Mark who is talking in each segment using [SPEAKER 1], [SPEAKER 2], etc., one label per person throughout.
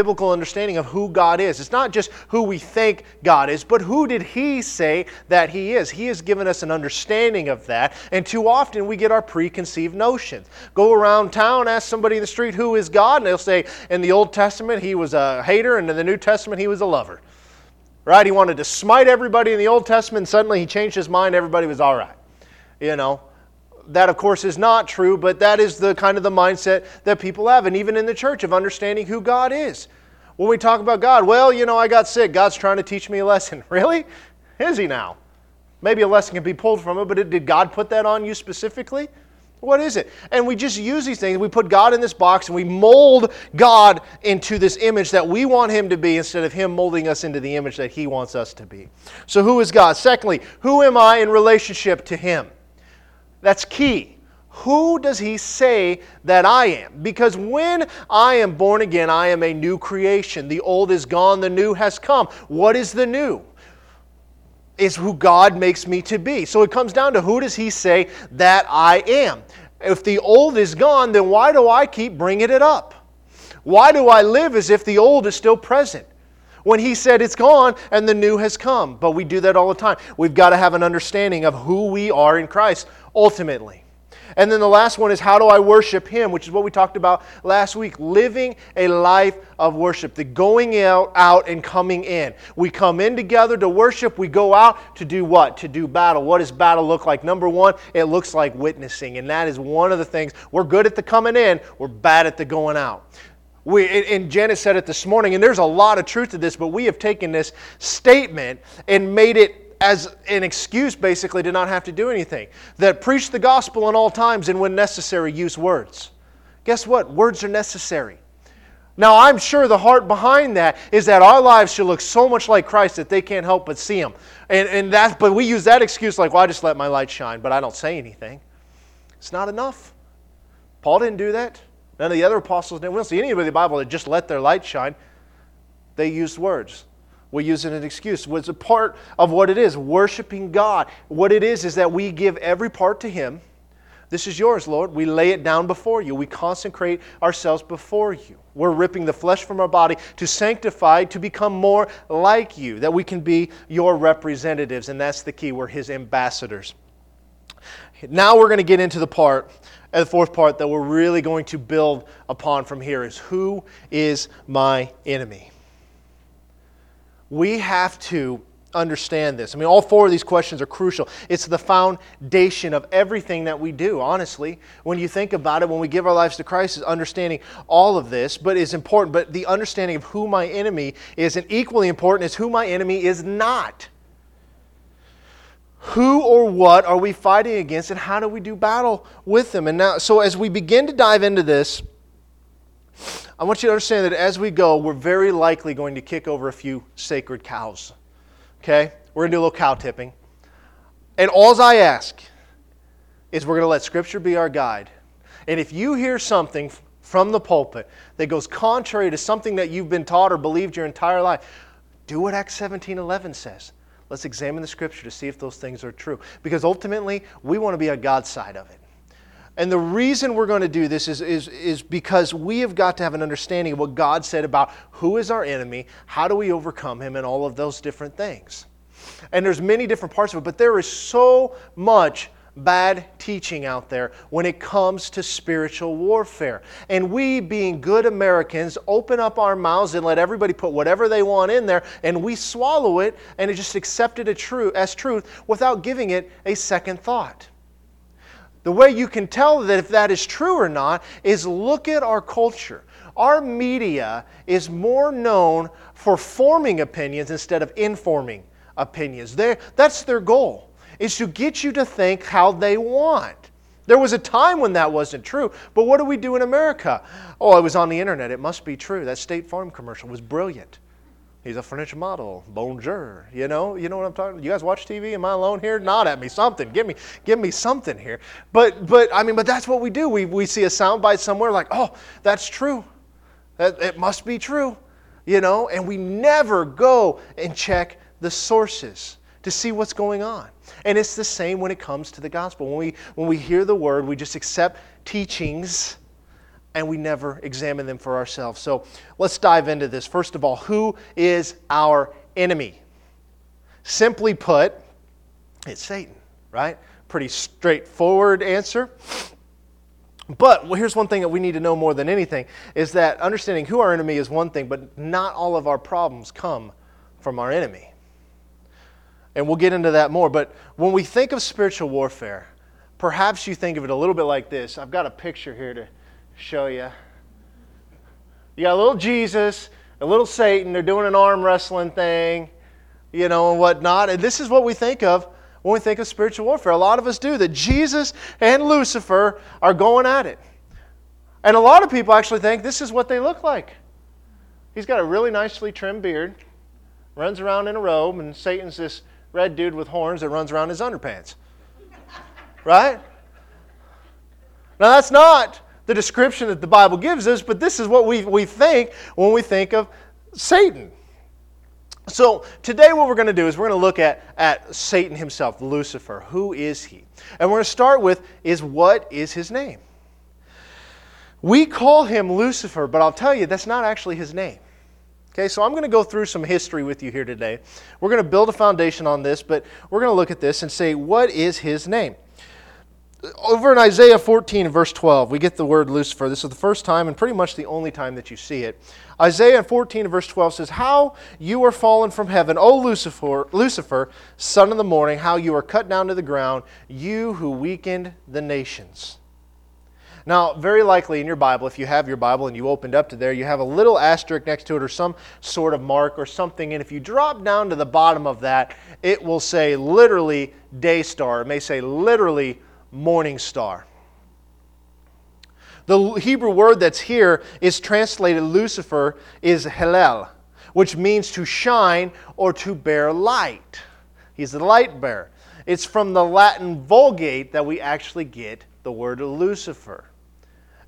[SPEAKER 1] biblical understanding of who God is. It's not just who we think God is, but who did He say that He is? He has given us an understanding of that, and too often we get our preconceived notions. Go around town, ask somebody in the street who is God, and they'll say, in the Old Testament, He was a hater, and in the New Testament, He was a lover. Right? He wanted to smite everybody in the Old Testament, and suddenly He changed His mind, everybody was all right. You know, that of course is not true but that is the kind of the mindset that people have and even in the church of understanding who god is. When we talk about god well you know i got sick. God's trying to teach me a lesson. Really? Is he now? Maybe a lesson can be pulled from it but did god put that on you specifically? What is it? And we just use these things. We put god in this box and we mold god into this image that we want him to be instead of him molding us into the image that he wants us to be. So who is god? Secondly who am i in relationship to him that's key. Who does he say that I am? Because when I am born again, I am a new creation. The old is gone, the new has come. What is the new? Is who God makes me to be. So it comes down to who does he say that I am? If the old is gone, then why do I keep bringing it up? Why do I live as if the old is still present? when he said it's gone and the new has come. But we do that all the time. We've got to have an understanding of who we are in Christ ultimately. And then the last one is how do I worship him, which is what we talked about last week. Living a life of worship, the going out, out and coming in. We come in together to worship, we go out to do what? To do battle. What does battle look like? Number one, it looks like witnessing. And that is one of the things. We're good at the coming in, we're bad at the going out. We, and Janet said it this morning, and there's a lot of truth to this, but we have taken this statement and made it as an excuse basically to not have to do anything. That preach the gospel in all times and when necessary, use words. Guess what? Words are necessary. Now, I'm sure the heart behind that is that our lives should look so much like Christ that they can't help but see Him. And, and that, but we use that excuse like, well, I just let my light shine, but I don't say anything. It's not enough. Paul didn't do that. None of the other apostles didn't. We don't see anybody in the Bible that just let their light shine. They used words. We use it as an excuse. It's a part of what it is, worshiping God. What it is is that we give every part to Him. This is yours, Lord. We lay it down before you. We consecrate ourselves before you. We're ripping the flesh from our body to sanctify, to become more like you, that we can be your representatives. And that's the key. We're His ambassadors. Now we're going to get into the part and the fourth part that we're really going to build upon from here is who is my enemy? We have to understand this. I mean, all four of these questions are crucial. It's the foundation of everything that we do, honestly. When you think about it, when we give our lives to Christ, is understanding all of this, but is important. But the understanding of who my enemy is, and equally important, is who my enemy is not. Who or what are we fighting against, and how do we do battle with them? And now, so as we begin to dive into this, I want you to understand that as we go, we're very likely going to kick over a few sacred cows. Okay? We're going to do a little cow tipping. And all I ask is we're going to let Scripture be our guide. And if you hear something from the pulpit that goes contrary to something that you've been taught or believed your entire life, do what Acts 17 11 says. Let's examine the scripture to see if those things are true. Because ultimately, we want to be on God's side of it. And the reason we're going to do this is, is, is because we have got to have an understanding of what God said about who is our enemy, how do we overcome him, and all of those different things. And there's many different parts of it, but there is so much bad teaching out there when it comes to spiritual warfare. And we, being good Americans, open up our mouths and let everybody put whatever they want in there, and we swallow it and it just accept it as truth without giving it a second thought. The way you can tell that if that is true or not is look at our culture. Our media is more known for forming opinions instead of informing opinions. They're, that's their goal is to get you to think how they want. There was a time when that wasn't true, but what do we do in America? Oh, it was on the internet. It must be true. That State Farm commercial was brilliant. He's a furniture model. Bonjour. You know, you know what I'm talking? You guys watch TV? Am I alone here? Nod at me. Something. Give me, give me something here. But, but I mean, but that's what we do. We, we see a soundbite somewhere like, oh, that's true. That, it must be true. You know, and we never go and check the sources to see what's going on. And it's the same when it comes to the gospel. When we, when we hear the word, we just accept teachings and we never examine them for ourselves. So let's dive into this. First of all, who is our enemy? Simply put, it's Satan, right? Pretty straightforward answer. But well, here's one thing that we need to know more than anything is that understanding who our enemy is one thing, but not all of our problems come from our enemy. And we'll get into that more. But when we think of spiritual warfare, perhaps you think of it a little bit like this. I've got a picture here to show you. You got a little Jesus, a little Satan. They're doing an arm wrestling thing, you know, and whatnot. And this is what we think of when we think of spiritual warfare. A lot of us do that Jesus and Lucifer are going at it. And a lot of people actually think this is what they look like. He's got a really nicely trimmed beard, runs around in a robe, and Satan's this red dude with horns that runs around his underpants. Right? Now, that's not the description that the Bible gives us, but this is what we, we think when we think of Satan. So, today, what we're going to do is we're going to look at, at Satan himself, Lucifer. Who is he? And we're going to start with is what is his name? We call him Lucifer, but I'll tell you, that's not actually his name. Okay, so I'm going to go through some history with you here today. We're going to build a foundation on this, but we're going to look at this and say, what is his name? Over in Isaiah 14 verse 12, we get the word Lucifer. This is the first time and pretty much the only time that you see it. Isaiah 14 verse 12 says, How you are fallen from heaven, O Lucifer, Lucifer, son of the morning, how you are cut down to the ground, you who weakened the nations. Now, very likely in your Bible, if you have your Bible and you opened up to there, you have a little asterisk next to it or some sort of mark or something. And if you drop down to the bottom of that, it will say literally day star. It may say literally morning star. The Hebrew word that's here is translated Lucifer is Hillel, which means to shine or to bear light. He's the light bearer. It's from the Latin Vulgate that we actually get the word Lucifer.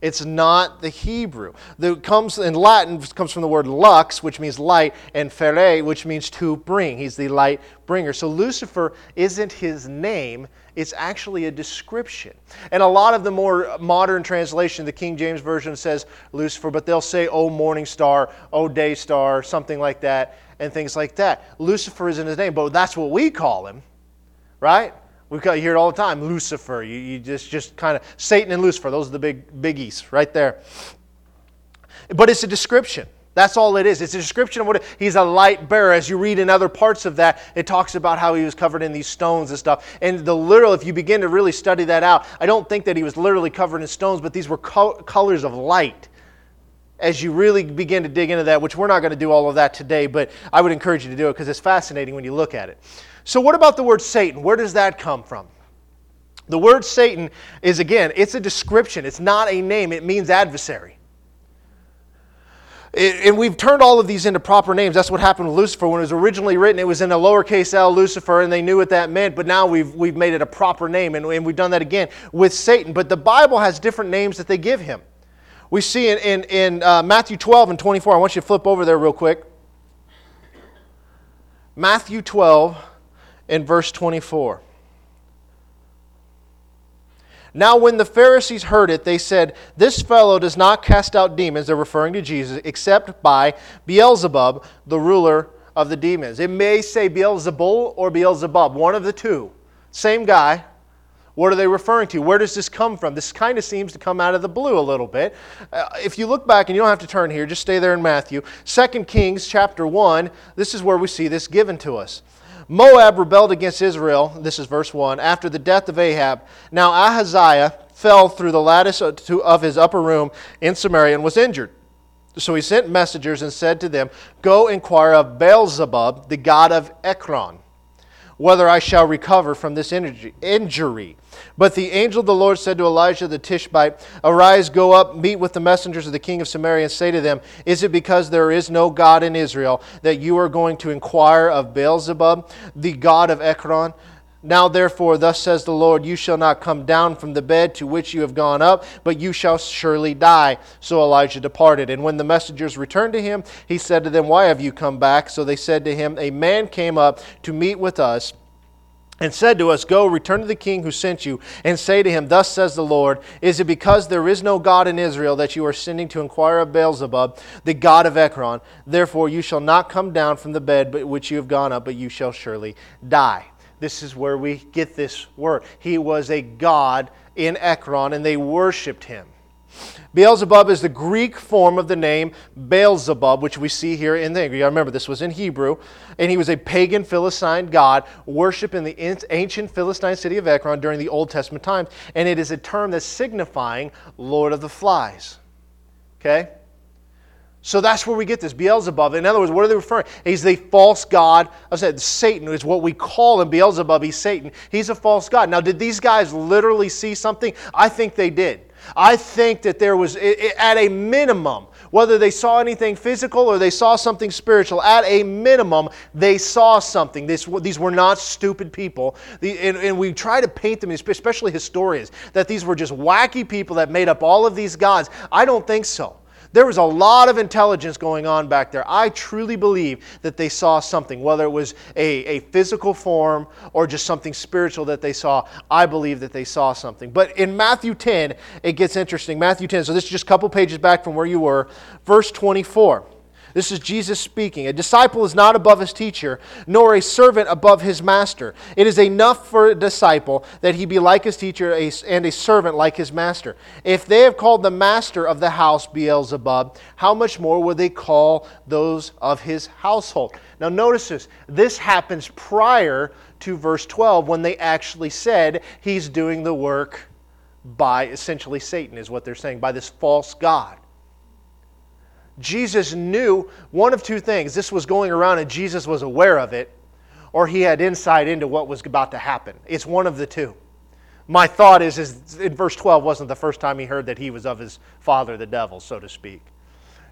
[SPEAKER 1] It's not the Hebrew. The comes in Latin comes from the word lux, which means light, and ferre, which means to bring. He's the light bringer. So Lucifer isn't his name, it's actually a description. And a lot of the more modern translation, the King James Version says Lucifer, but they'll say, oh, morning star, oh, day star, something like that, and things like that. Lucifer isn't his name, but that's what we call him, right? We hear it all the time. Lucifer. You, you just, just kind of Satan and Lucifer. Those are the big biggies right there. But it's a description. That's all it is. It's a description of what it, he's a light bearer. As you read in other parts of that, it talks about how he was covered in these stones and stuff. And the literal, if you begin to really study that out, I don't think that he was literally covered in stones, but these were co- colors of light. As you really begin to dig into that, which we're not going to do all of that today, but I would encourage you to do it because it's fascinating when you look at it. So, what about the word Satan? Where does that come from? The word Satan is, again, it's a description, it's not a name, it means adversary. It, and we've turned all of these into proper names. That's what happened with Lucifer. When it was originally written, it was in a lowercase l, Lucifer, and they knew what that meant, but now we've, we've made it a proper name, and, and we've done that again with Satan. But the Bible has different names that they give him. We see in, in, in uh, Matthew 12 and 24, I want you to flip over there real quick. Matthew 12 in verse 24. Now, when the Pharisees heard it, they said, This fellow does not cast out demons, they're referring to Jesus, except by Beelzebub, the ruler of the demons. It may say Beelzebul or Beelzebub, one of the two. Same guy. What are they referring to? Where does this come from? This kind of seems to come out of the blue a little bit. Uh, if you look back, and you don't have to turn here, just stay there in Matthew. 2 Kings chapter 1, this is where we see this given to us. Moab rebelled against Israel, this is verse 1, after the death of Ahab. Now Ahaziah fell through the lattice of his upper room in Samaria and was injured. So he sent messengers and said to them, Go inquire of Beelzebub, the god of Ekron, whether I shall recover from this injury. But the angel of the Lord said to Elijah the Tishbite, Arise, go up, meet with the messengers of the king of Samaria, and say to them, Is it because there is no God in Israel that you are going to inquire of Beelzebub, the god of Ekron? Now, therefore, thus says the Lord, You shall not come down from the bed to which you have gone up, but you shall surely die. So Elijah departed. And when the messengers returned to him, he said to them, Why have you come back? So they said to him, A man came up to meet with us and said to us, Go, return to the king who sent you, and say to him, Thus says the Lord, Is it because there is no God in Israel that you are sending to inquire of Beelzebub, the god of Ekron? Therefore you shall not come down from the bed which you have gone up, but you shall surely die. This is where we get this word. He was a god in Ekron, and they worshiped him. Beelzebub is the Greek form of the name Beelzebub, which we see here in the. I remember, this was in Hebrew, and he was a pagan Philistine god worshipped in the ancient Philistine city of Ekron during the Old Testament times, and it is a term that's signifying Lord of the Flies. Okay? So that's where we get this Beelzebub. In other words, what are they referring? He's the false god. I said Satan is what we call him. Beelzebub. He's Satan. He's a false god. Now, did these guys literally see something? I think they did. I think that there was, at a minimum, whether they saw anything physical or they saw something spiritual, at a minimum, they saw something. This, these were not stupid people. The, and, and, we try to paint them, especially historians, that these were just wacky people that made up all of these gods. I don't think so. There was a lot of intelligence going on back there. I truly believe that they saw something, whether it was a, a physical form or just something spiritual that they saw. I believe that they saw something. But in Matthew 10, it gets interesting. Matthew 10, so this is just a couple pages back from where you were, verse 24. This is Jesus speaking. A disciple is not above his teacher, nor a servant above his master. It is enough for a disciple that he be like his teacher and a servant like his master. If they have called the master of the house Beelzebub, how much more will they call those of his household? Now, notice this. This happens prior to verse 12 when they actually said he's doing the work by essentially Satan, is what they're saying, by this false God. Jesus knew one of two things. This was going around and Jesus was aware of it, or he had insight into what was about to happen. It's one of the two. My thought is, is in verse 12 wasn't the first time he heard that he was of his father, the devil, so to speak.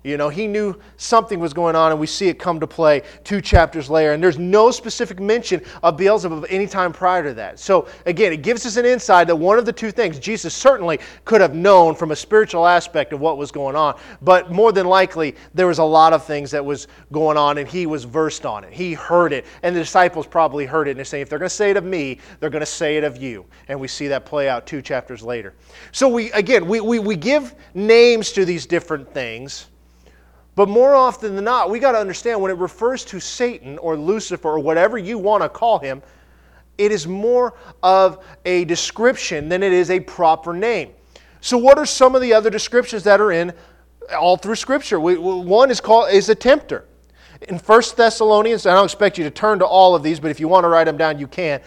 [SPEAKER 1] You know, he knew something was going on, and we see it come to play two chapters later. And there's no specific mention of Beelzebub any time prior to that. So, again, it gives us an insight that one of the two things Jesus certainly could have known from a spiritual aspect of what was going on, but more than likely, there was a lot of things that was going on, and he was versed on it. He heard it, and the disciples probably heard it, and they're saying, if they're going to say it of me, they're going to say it of you. And we see that play out two chapters later. So, we again, we, we, we give names to these different things but more often than not, we got to understand when it refers to Satan or Lucifer or whatever you want to call him, it is more of a description than it is a proper name. So, what are some of the other descriptions that are in all through Scripture? We, one is called is a tempter. In 1 Thessalonians, I don't expect you to turn to all of these, but if you want to write them down, you can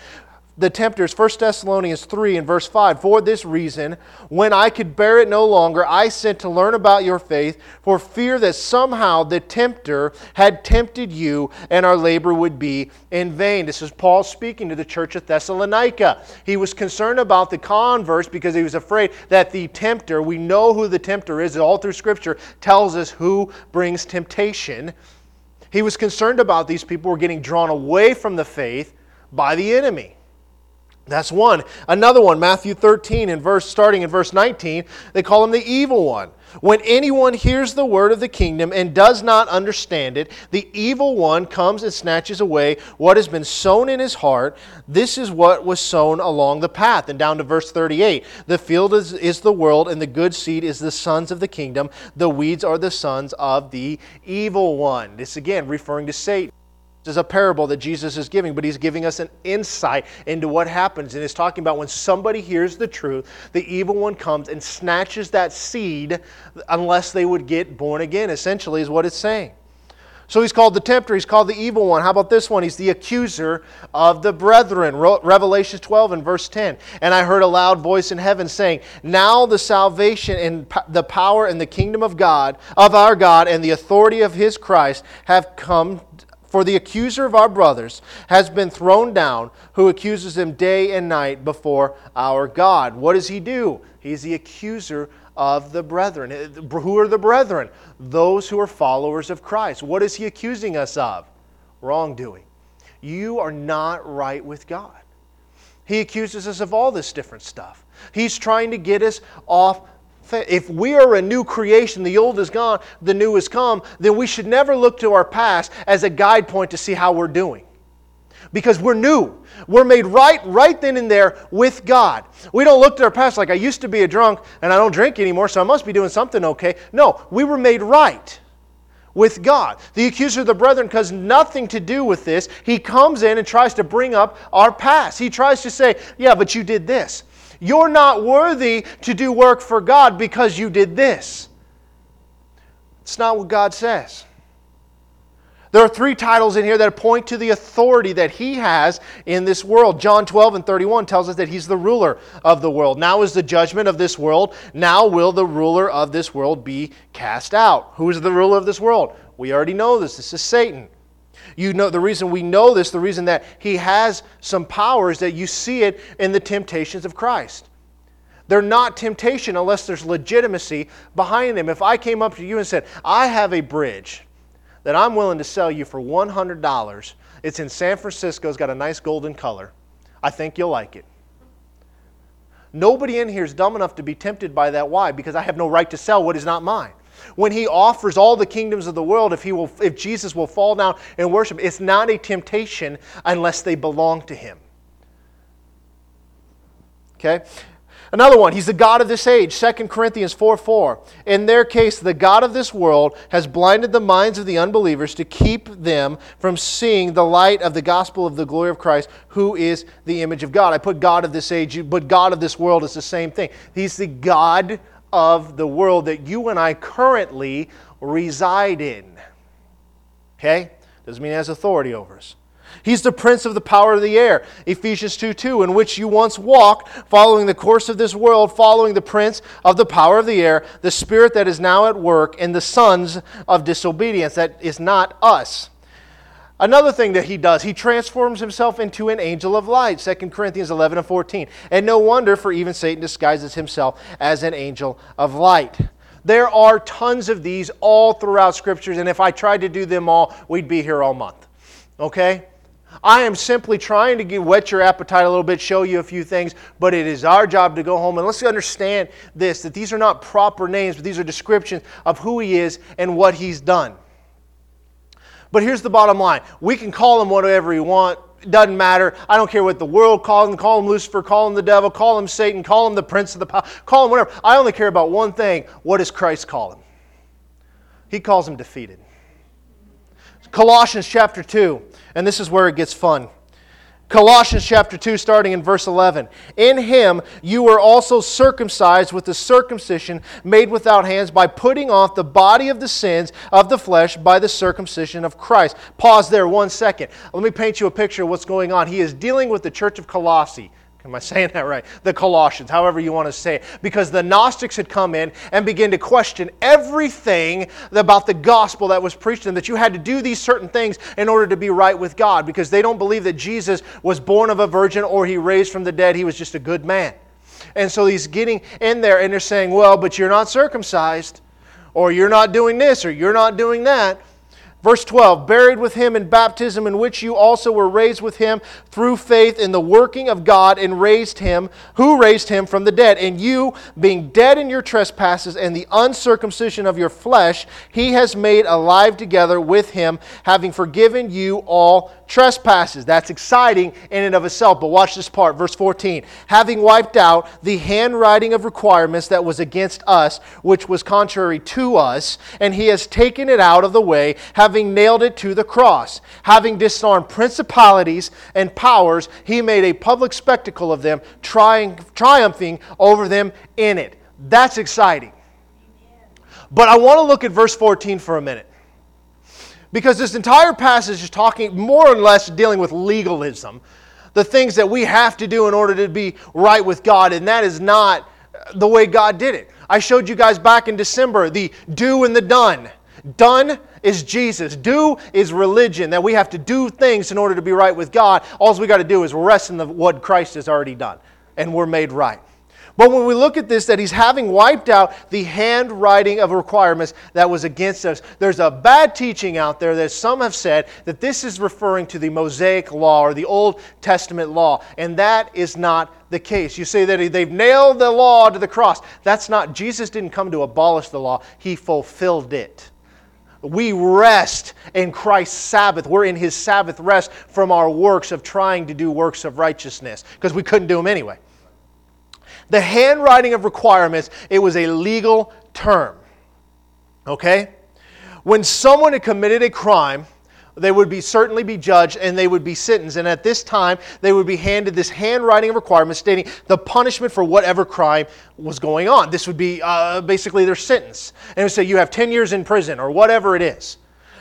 [SPEAKER 1] the tempters, 1 Thessalonians 3 and verse 5. For this reason, when I could bear it no longer, I sent to learn about your faith, for fear that somehow the tempter had tempted you and our labor would be in vain. This is Paul speaking to the church of Thessalonica. He was concerned about the converse because he was afraid that the tempter, we know who the tempter is, all through Scripture tells us who brings temptation. He was concerned about these people were getting drawn away from the faith by the enemy. That's one. Another one, Matthew 13 and verse starting in verse 19, they call him the evil one. When anyone hears the word of the kingdom and does not understand it, the evil one comes and snatches away what has been sown in his heart. This is what was sown along the path. And down to verse 38 The field is, is the world, and the good seed is the sons of the kingdom. The weeds are the sons of the evil one. This again referring to Satan. This is a parable that Jesus is giving, but he's giving us an insight into what happens. And he's talking about when somebody hears the truth, the evil one comes and snatches that seed unless they would get born again, essentially, is what it's saying. So he's called the tempter, he's called the evil one. How about this one? He's the accuser of the brethren. Revelation 12 and verse 10. And I heard a loud voice in heaven saying, Now the salvation and the power and the kingdom of God, of our God, and the authority of his Christ have come for the accuser of our brothers has been thrown down, who accuses them day and night before our God. What does he do? He's the accuser of the brethren. Eh, who are the brethren? Those who are followers of Christ. What is he accusing us of? Wrongdoing. You are not right with God. He accuses us of all this different stuff. He's trying to get us off if we are a new creation, the old is gone, the new has come, then we should never look to our past as a guide point to see how we're doing. because we're new. We're made right right then and there with God. We don't look to our past like I used to be a drunk and I don't drink anymore, so I must be doing something okay. No, we were made right with God. The accuser of the brethren has nothing to do with this. He comes in and tries to bring up our past. He tries to say, Yeah, but you did this. You're not worthy to do work for God because you did this. It's not what God says. There are three titles in here that point to the authority that he has in this world. John 12 and 31 tells us that he's the ruler of the world. Now is the judgment of this world. Now will the ruler of this world be cast out. Who is the ruler of this world? We already know this. This is Satan. You know the reason we know this, the reason that he has some powers that you see it in the temptations of Christ. They're not temptation unless there's legitimacy behind them. If I came up to you and said, I have a bridge that I'm willing to sell you for $100. It's in San Francisco, it's got a nice golden color. I think you'll like it. Nobody in here is dumb enough to be tempted by that. Why? Because I have no right to sell what is not mine. When he offers all the kingdoms of the world, if, he will, if Jesus will fall down and worship, it's not a temptation unless they belong to him. Okay? Another one, he's the God of this age, 2 Corinthians 4 4. In their case, the God of this world has blinded the minds of the unbelievers to keep them from seeing the light of the gospel of the glory of Christ, who is the image of God. I put God of this age, but God of this world is the same thing. He's the God of the world that you and I currently reside in. Okay? Doesn't mean he has authority over us. He's the prince of the power of the air, Ephesians 2 2, in which you once walked, following the course of this world, following the prince of the power of the air, the spirit that is now at work in the sons of disobedience. That is not us. Another thing that he does, he transforms himself into an angel of light, 2 Corinthians 11 and 14. And no wonder, for even Satan disguises himself as an angel of light. There are tons of these all throughout scriptures, and if I tried to do them all, we'd be here all month. Okay? I am simply trying to get, whet your appetite a little bit, show you a few things, but it is our job to go home and let's understand this that these are not proper names, but these are descriptions of who He is and what He's done. But here's the bottom line we can call Him whatever we want. It doesn't matter. I don't care what the world calls him. Call him Lucifer, call him the devil, call him Satan, call him the prince of the power, call him whatever. I only care about one thing. What does Christ call him? He calls him defeated. Colossians chapter 2, and this is where it gets fun. Colossians chapter 2, starting in verse 11. In him you were also circumcised with the circumcision made without hands by putting off the body of the sins of the flesh by the circumcision of Christ. Pause there one second. Let me paint you a picture of what's going on. He is dealing with the church of Colossae. Am I saying that right? The Colossians, however you want to say it. Because the Gnostics had come in and began to question everything about the gospel that was preached to them, that you had to do these certain things in order to be right with God, because they don't believe that Jesus was born of a virgin or he raised from the dead. He was just a good man. And so he's getting in there and they're saying, well, but you're not circumcised, or you're not doing this, or you're not doing that. Verse 12, buried with him in baptism, in which you also were raised with him through faith in the working of God, and raised him, who raised him from the dead. And you, being dead in your trespasses and the uncircumcision of your flesh, he has made alive together with him, having forgiven you all trespasses. That's exciting in and of itself. But watch this part, verse 14. Having wiped out the handwriting of requirements that was against us, which was contrary to us, and he has taken it out of the way, having nailed it to the cross. Having disarmed principalities and powers, he made a public spectacle of them, trying, triumphing over them in it. That's exciting. But I want to look at verse 14 for a minute. Because this entire passage is talking more or less dealing with legalism, the things that we have to do in order to be right with God, and that is not the way God did it. I showed you guys back in December the do and the done. Done is Jesus. Do is religion, that we have to do things in order to be right with God. All we got to do is rest in the, what Christ has already done, and we're made right. But when we look at this, that he's having wiped out the handwriting of requirements that was against us, there's a bad teaching out there that some have said that this is referring to the Mosaic law or the Old Testament law, and that is not the case. You say that they've nailed the law to the cross. That's not, Jesus didn't come to abolish the law, he fulfilled it. We rest in Christ's Sabbath. We're in his Sabbath rest from our works of trying to do works of righteousness because we couldn't do them anyway. The handwriting of requirements, it was a legal term. Okay? When someone had committed a crime, they would be certainly be judged and they would be sentenced. And at this time, they would be handed this handwriting of requirements stating the punishment for whatever crime was going on. This would be uh, basically their sentence. And it would say, You have 10 years in prison or whatever it is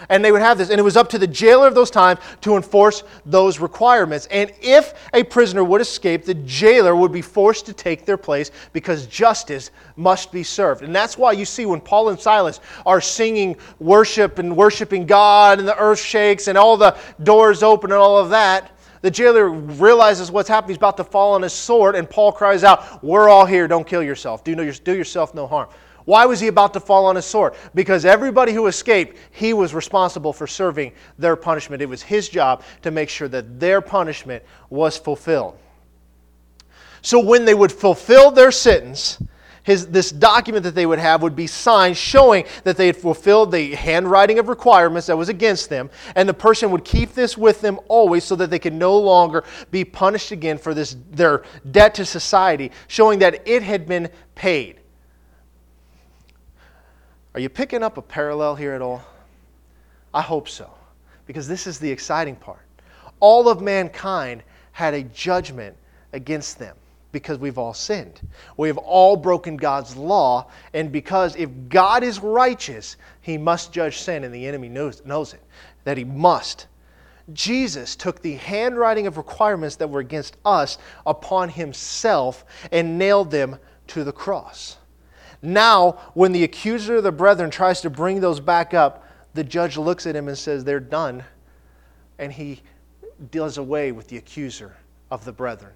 [SPEAKER 1] and they would have this. And it was up to the jailer of those times to enforce those requirements. And if a prisoner would escape, the jailer would be forced to take their place because justice must be served. And that's why you see when Paul and Silas are singing worship and worshiping God, and the earth shakes, and all the doors open, and all of that. The jailer realizes what's happening. He's about to fall on his sword, and Paul cries out, We're all here. Don't kill yourself. Do, no, do yourself no harm. Why was he about to fall on his sword? Because everybody who escaped, he was responsible for serving their punishment. It was his job to make sure that their punishment was fulfilled. So when they would fulfill their sentence, his, this document that they would have would be signed showing that they had fulfilled the handwriting of requirements that was against them, and the person would keep this with them always so that they could no longer be punished again for this, their debt to society, showing that it had been paid. Are you picking up a parallel here at all? I hope so, because this is the exciting part. All of mankind had a judgment against them because we've all sinned. We have all broken God's law, and because if God is righteous, he must judge sin, and the enemy knows, knows it, that he must. Jesus took the handwriting of requirements that were against us upon himself and nailed them to the cross. Now, when the accuser of the brethren tries to bring those back up, the judge looks at him and says, They're done. And he does away with the accuser of the brethren.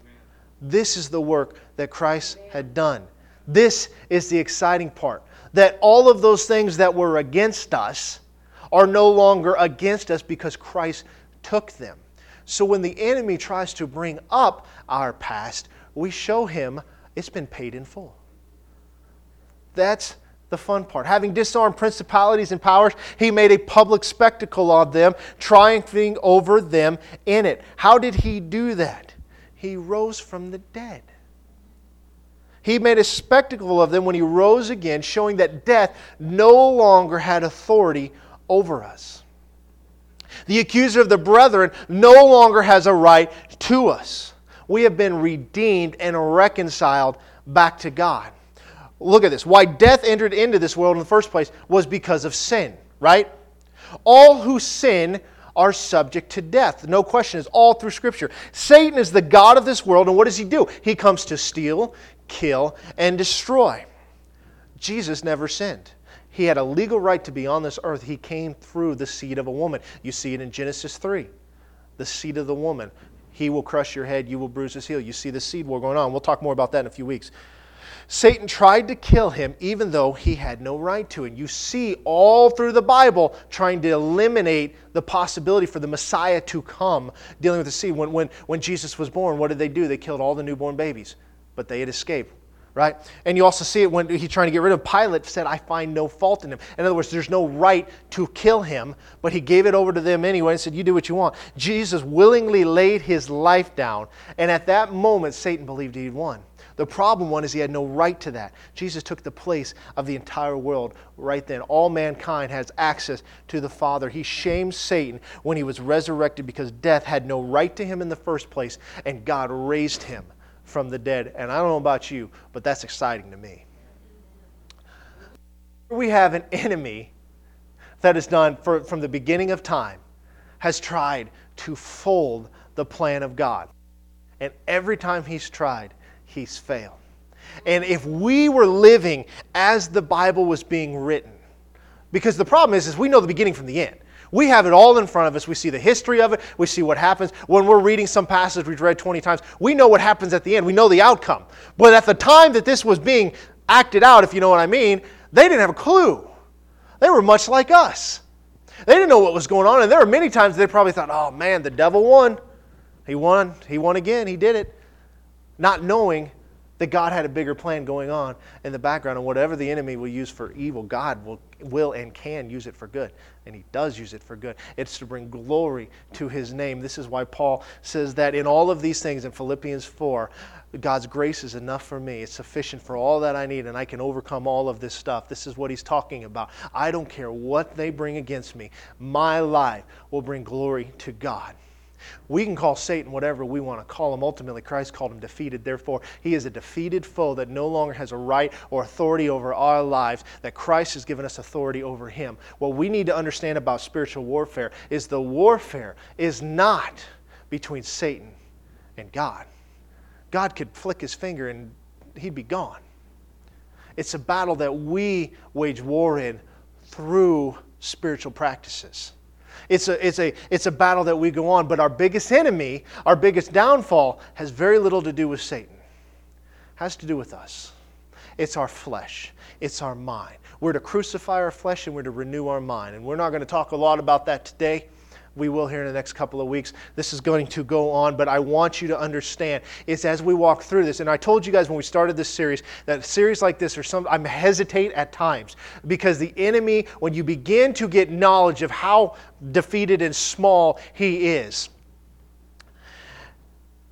[SPEAKER 1] Amen. This is the work that Christ had done. This is the exciting part that all of those things that were against us are no longer against us because Christ took them. So when the enemy tries to bring up our past, we show him it's been paid in full. That's the fun part. Having disarmed principalities and powers, he made a public spectacle of them, triumphing over them in it. How did he do that? He rose from the dead. He made a spectacle of them when he rose again, showing that death no longer had authority over us. The accuser of the brethren no longer has a right to us. We have been redeemed and reconciled back to God look at this. Why death entered into this world in the first place was because of sin, right? All who sin are subject to death. No question. is all through Scripture. Satan is the God of this world, and what does he do? He comes to steal, kill, and destroy. Jesus never sinned. He had a legal right to be on this earth. He came through the seed of a woman. You see it in Genesis 3. The seed of the woman. He will crush your head, you will bruise his heel. You see the seed war going on. We'll talk more about that in a few weeks. Satan tried to kill him even though he had no right to. And you see all through the Bible trying to eliminate the possibility for the Messiah to come dealing with the seed. When, when, when Jesus was born, what did they do? They killed all the newborn babies, but they had escaped. Right? And you also see it when he's trying to get rid of Pilate, said, I find no fault in him. In other words, there's no right to kill him, but he gave it over to them anyway and said, You do what you want. Jesus willingly laid his life down, and at that moment, Satan believed he'd won. The problem one is he had no right to that. Jesus took the place of the entire world right then. All mankind has access to the Father. He shamed Satan when he was resurrected because death had no right to him in the first place, and God raised him from the dead. And I don't know about you, but that's exciting to me. We have an enemy that has done for, from the beginning of time, has tried to fold the plan of God. And every time he's tried, he's failed. And if we were living as the Bible was being written, because the problem is, is we know the beginning from the end. We have it all in front of us. We see the history of it. We see what happens. When we're reading some passage we've read 20 times, we know what happens at the end. We know the outcome. But at the time that this was being acted out, if you know what I mean, they didn't have a clue. They were much like us. They didn't know what was going on. And there were many times they probably thought, oh man, the devil won. He won. He won again. He did it not knowing that God had a bigger plan going on in the background, and whatever the enemy will use for evil, God will, will and can use it for good. And He does use it for good. It's to bring glory to His name. This is why Paul says that in all of these things in Philippians 4, God's grace is enough for me. It's sufficient for all that I need, and I can overcome all of this stuff. This is what he's talking about. I don't care what they bring against me, my life will bring glory to God. We can call Satan whatever we want to call him. Ultimately, Christ called him defeated. Therefore, he is a defeated foe that no longer has a right or authority over our lives, that Christ has given us authority over him. What we need to understand about spiritual warfare is the warfare is not between Satan and God. God could flick his finger and he'd be gone. It's a battle that we wage war in through spiritual practices. It's a, it's, a, it's a battle that we go on, but our biggest enemy, our biggest downfall, has very little to do with Satan. It has to do with us. It's our flesh, it's our mind. We're to crucify our flesh and we're to renew our mind. And we're not going to talk a lot about that today we will here in the next couple of weeks. This is going to go on, but I want you to understand it's as we walk through this. And I told you guys when we started this series that series like this, or some, I'm hesitate at times because the enemy, when you begin to get knowledge of how defeated and small he is,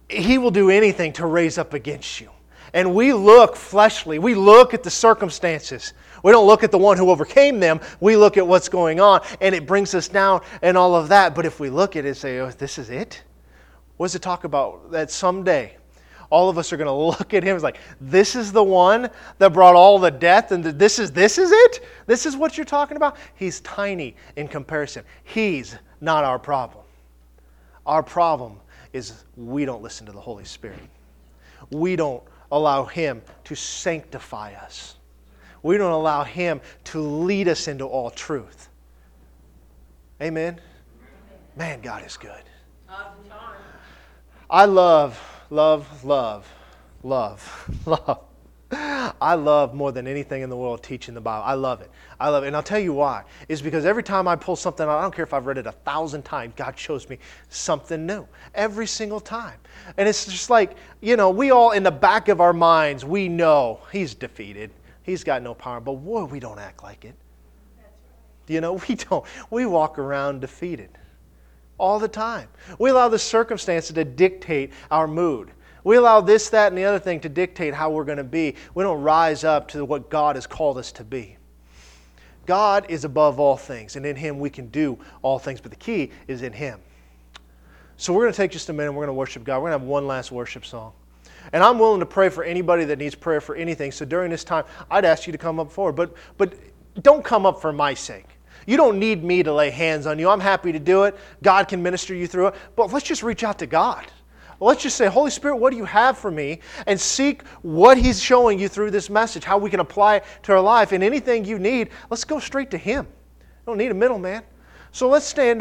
[SPEAKER 1] he will do anything to raise up against you. And we look fleshly, we look at the circumstances. We don't look at the one who overcame them. We look at what's going on, and it brings us down and all of that. But if we look at it and say, oh, this is it? What does it talk about? That someday all of us are going to look at him as like, this is the one that brought all the death, and this is this is it? This is what you're talking about? He's tiny in comparison. He's not our problem. Our problem is we don't listen to the Holy Spirit. We don't allow him to sanctify us we don't allow Him to lead us into all truth. Amen? Man, God is good. I love, love, love, love, love. I love more than anything in the world teaching the Bible. I love it. I love it. And I'll tell you why. Is because every time I pull something out, I don't care if I've read it a thousand times, God shows me something new. Every single time. And it's just like, you know, we all in the back of our minds, we know He's defeated. He's got no power. But boy, we don't act like it. You know, we don't. We walk around defeated all the time. We allow the circumstances to dictate our mood. We allow this, that, and the other thing to dictate how we're going to be. We don't rise up to what God has called us to be. God is above all things, and in Him we can do all things, but the key is in Him. So we're going to take just a minute, we're going to worship God. We're going to have one last worship song. And I'm willing to pray for anybody that needs prayer for anything. So during this time, I'd ask you to come up forward. But, but don't come up for my sake. You don't need me to lay hands on you. I'm happy to do it. God can minister you through it. But let's just reach out to God. Let's just say, Holy Spirit, what do you have for me? And seek what He's showing you through this message, how we can apply it to our life. And anything you need, let's go straight to Him. don't need a middleman. So let's stand up.